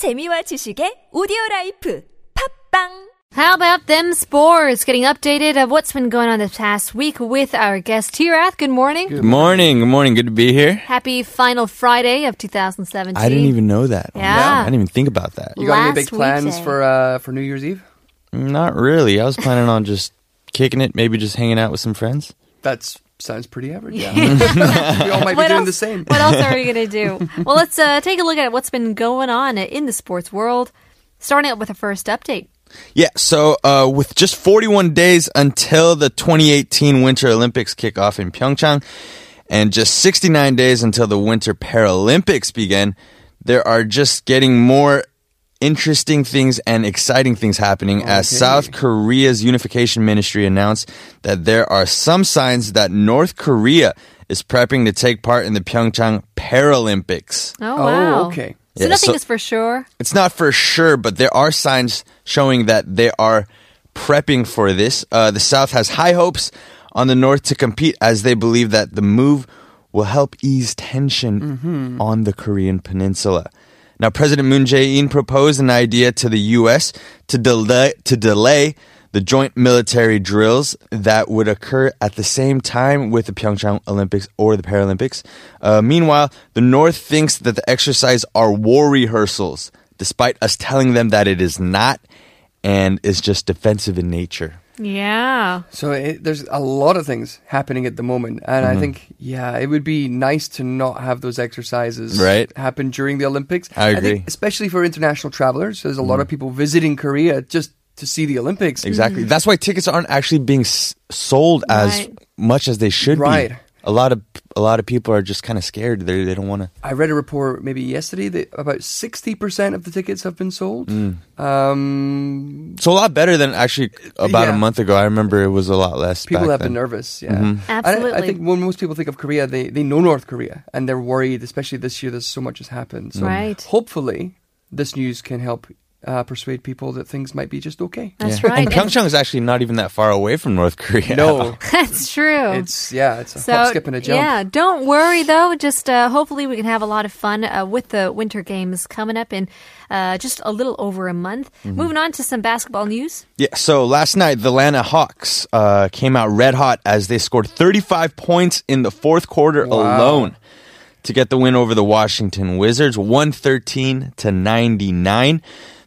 재미와 지식의 오디오 라이프 팟빵 How about them sports? Getting updated of what's been going on this past week with our guest Teerath. Good morning. Good morning. Good morning. Good to be here. Happy final Friday of 2017. I didn't even know that. Yeah. yeah. I didn't even think about that. You got Last any big plans weekend. for uh, for New Year's Eve? Not really. I was planning on just kicking it, maybe just hanging out with some friends. That's sounds pretty average. Yeah, we all might be What doing else, the same. what else are we going to do? Well, let's uh, take a look at what's been going on in the sports world. Starting out with the first update. Yeah, so uh, with just 41 days until the 2018 Winter Olympics kick off in Pyeongchang and just 69 days until the Winter Paralympics begin, there are just getting more interesting things and exciting things happening as South Korea's unification ministry announced that there are some signs that North Korea is prepping to take part in the Pyeongchang Paralympics. Oh, wow. Oh, okay. So Yeah, nothing so- is for sure. It's not for sure, but there are signs showing that they are prepping for this. Uh, the South has high hopes on the North to compete as they believe that the move will help ease tension on the Korean peninsula. Now, President Moon Jae-in proposed an idea to the U.S. to delay, to delay the joint military drills that would occur at the same time with the Pyeongchang Olympics or the Paralympics. Uh, meanwhile, the North thinks that the exercise are war rehearsals, despite us telling them that it is not and is just defensive in nature. Yeah. So it, there's a lot of things happening at the moment, and Mm-hmm. I think yeah, it would be nice to not have those exercises Right. happen during the Olympics. I agree. Mm-hmm. especially for international travelers. There's a lot of people visiting Korea just to see the Olympics. Exactly. That's why tickets aren't actually being s- sold as Right. much as they should Right. be. A lot of a lot of people are just kind of scared. They they don't want to. I read a report maybe yesterday that about 60% of the tickets have been sold. Mm. Um, It's a lot better than actually about a month ago. I remember it was a lot less. people back have been nervous. Yeah, Mm-hmm. And I- I, think when most people think of Korea, they they know North Korea and they're worried, especially this year. There's so much has happened. So Right. hopefully, this news can help uh, persuade people that things might be just okay. That's Yeah. right. And Pyeongchang is actually not even that far away from North Korea. No, That's true. it's yeah, it's a So, hop, skip, and a jump. Yeah, don't worry though. Just uh, hopefully we can have a lot of fun uh, with the Winter Games coming up in uh, just a little over a month. Mm-hmm. Moving on to some basketball news. Yeah, so last night, the Atlanta Hawks uh, came out red hot as they scored 35 points in the fourth quarter alone to get the win over the Washington Wizards, 113 to 99.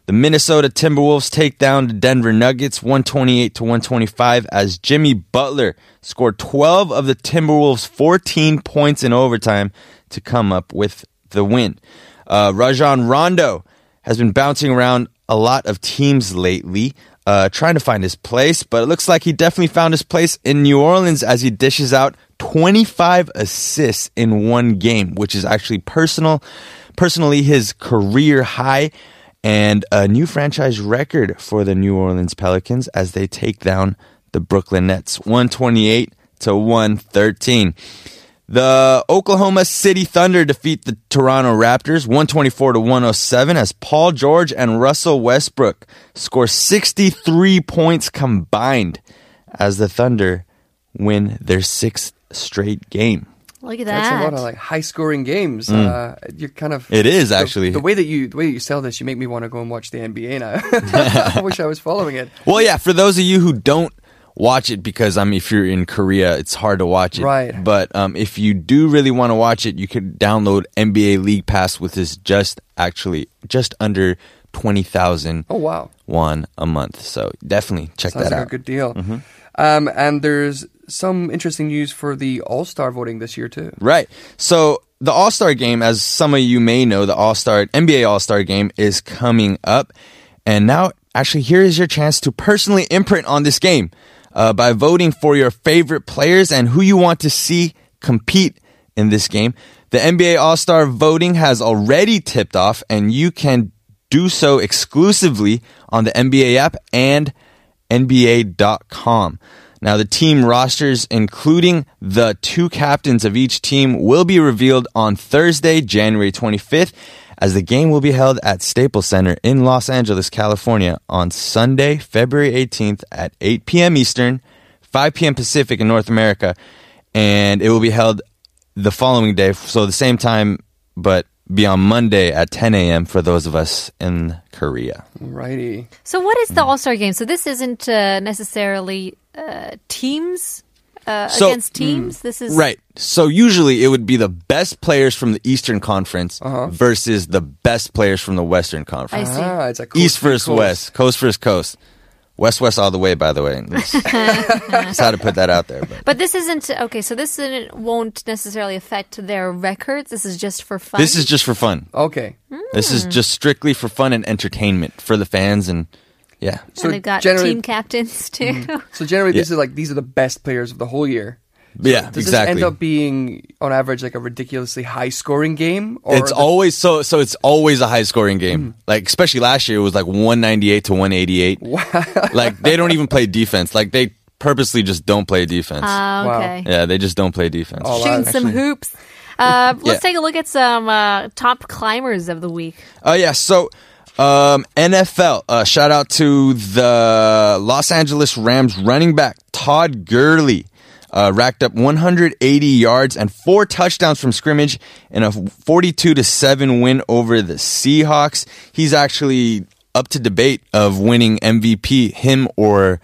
The Minnesota Timberwolves take down the Denver Nuggets 128 to 125 as Jimmy Butler scored 12 of the Timberwolves' 14 points in overtime to come up with the win. Uh, Rajon Rondo has been bouncing around a lot of teams lately, uh, trying to find his place, but it looks like he definitely found his place in New Orleans as he dishes out 25 assists in one game, which is actually personal, personally his career high and a new franchise record for the New Orleans Pelicans as they take down the Brooklyn Nets 128 to 113. The Oklahoma City Thunder defeat the Toronto Raptors 124 to 107 as Paul George and Russell Westbrook score 63 points combined as the Thunder win their sixth straight game. Look at that. That's a lot of like high scoring games. Uh, you're kind of Mm. It is the- actually. the, way that you the way that you sell this. You make me want to go and watch the NBA now. I wish I was following it. Well, yeah, for those of you who don't watch it because I mean if you're in Korea, it's hard to watch it. Right. But um, if you do really want to watch it, you can download NBA League Pass with this just actually just under 20,000 Oh wow, won a month. So definitely check sounds that like out. a good deal. Mm-hmm. Um, and there's some interesting news for the All Star voting this year too. Right. So the All Star game, as some of you may know, the All Star NBA All Star game is coming up, and now actually here is your chance to personally imprint on this game uh, by voting for your favorite players and who you want to see compete in this game. The NBA All Star voting has already tipped off, and you can do so exclusively on the NBA app and NBA.com. Now, the team rosters, including the two captains of each team, will be revealed on Thursday, January 25th, as the game will be held at Staples Center in Los Angeles, California on Sunday, February 18th at 8 p.m. Eastern, 5 p.m. Pacific in North America. And it will be held the following day, so the same time, but be on Monday at 10 a.m. for those of us in Korea. Righty. So, what is the Mm. All Star game? So, this isn't uh, necessarily uh, teams uh, So- against teams. This is Right. So usually it would be the best players from the Eastern Conference versus the best players from the Western I Conference. see. Ah, it's a East coast to versus coast. West, coast versus coast. West West all the way, by the way. Just, just how to put that out there. But But this isn't okay. So this isn't, won't necessarily affect their records. This is just for fun. this is just for fun. Okay. This is hmm. just strictly for fun and entertainment for the fans and yeah. So and they've got generally- team captains too. Hmm. So generally, this is like these are the best players of the whole year. Yeah, Does exactly. this end up being, on average, like a ridiculously high scoring game? Or it's the- always so so it's always a high scoring game. Like especially last year it was like 198 to 188. Wow. like they don't even play defense. Like they purposely just don't play defense. Ah, Wow. okay. yeah, they just don't play defense. Wow. Shooting some actually- hoops. Uh, let's Yeah. take a look at some uh, top climbers of the week. Oh yeah, so um, NFL. Uh, shout out to the Los Angeles Rams running back Todd Gurley. Uh, racked up 180 yards and four touchdowns from scrimmage in a 42 to seven win over the Seahawks. He's actually up to debate of winning MVP, him or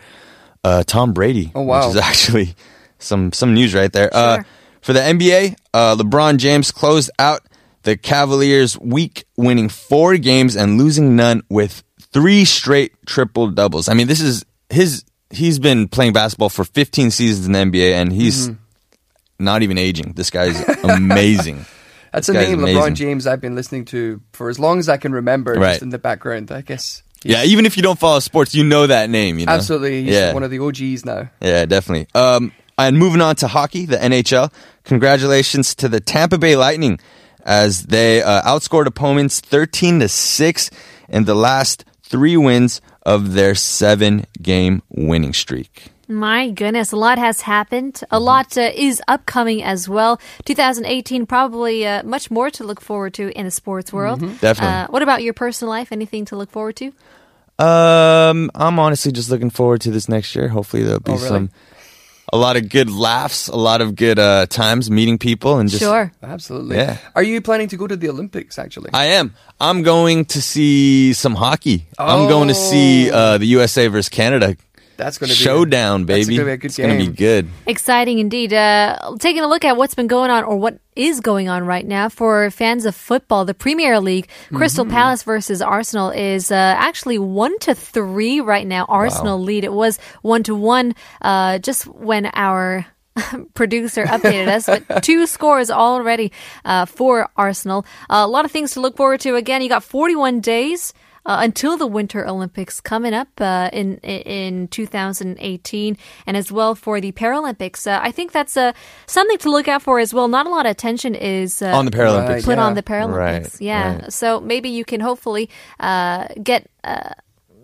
uh, Tom Brady. Oh, wow. Which is actually some some news right there. Uh, for the NBA, uh, LeBron James closed out the Cavaliers' week, winning four games and losing none with three straight triple doubles. I mean, this is his. He's been playing basketball for 15 seasons in the NBA, and he's Mm-hmm. not even aging. This guy's amazing. That's a This guy's name. LeBron James I've been listening to for as long as I can remember, Right. just in the background. I guess. Yeah, even if you don't follow sports, you know that name. You know, Absolutely. He's Yeah. one of the OGs now. Yeah, definitely. Um, and moving on to hockey, the NHL. Congratulations to the Tampa Bay Lightning as they uh, outscored opponents 13 to 6 in the last three wins of their seven game winning streak. My goodness, a lot has happened. A lot uh, is upcoming as well. 2018, probably uh, much more to look forward to in the sports world. Definitely. Uh, what about your personal life? Anything to look forward to? Um, I'm honestly just looking forward to this next year. Hopefully there'll be Oh, really? some a lot of good laughs, a lot of good uh, times meeting people and just sure. Absolutely. Yeah. Are you planning to go to the Olympics? Actually. I am. I'm going to see some hockey. I'm going to see uh, the USA versus Canada that's going to be showdown, that's baby. gonna be a good it's going to be good. Exciting indeed. Uh, taking a look at what's been going on or what is going on right now for fans of football, the Premier League, Crystal Mm-hmm. Palace versus Arsenal is uh, actually one to three right now. Arsenal lead. It was one to one uh, just when our producer updated us, but two scores already uh, for Arsenal. Uh, a lot of things to look forward to. Again, you got 41 days. Uh, until the Winter Olympics coming up uh, in in 2018, and as well for the Paralympics, uh, I think that's uh, something to look out for as well. Not a lot of attention is uh, On the Paralympics. Right. put on the Paralympics. Right, yeah, right. so maybe you can hopefully uh, get uh,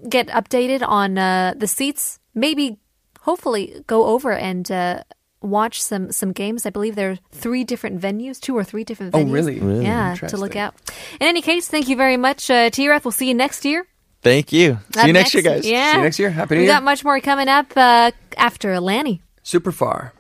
get updated on uh, the seats. Maybe, hopefully, go over and uh, watch some some games. I believe there are three different venues, two or three different venues. Oh, venues. really? Really? Yeah, to look out. In any case, thank you very much, uh, Teerath. We'll see you next year. Thank you. See you next year, guys. Yeah. See you next year. Happy New we Year. got much more coming up uh, after Lanny. Super far.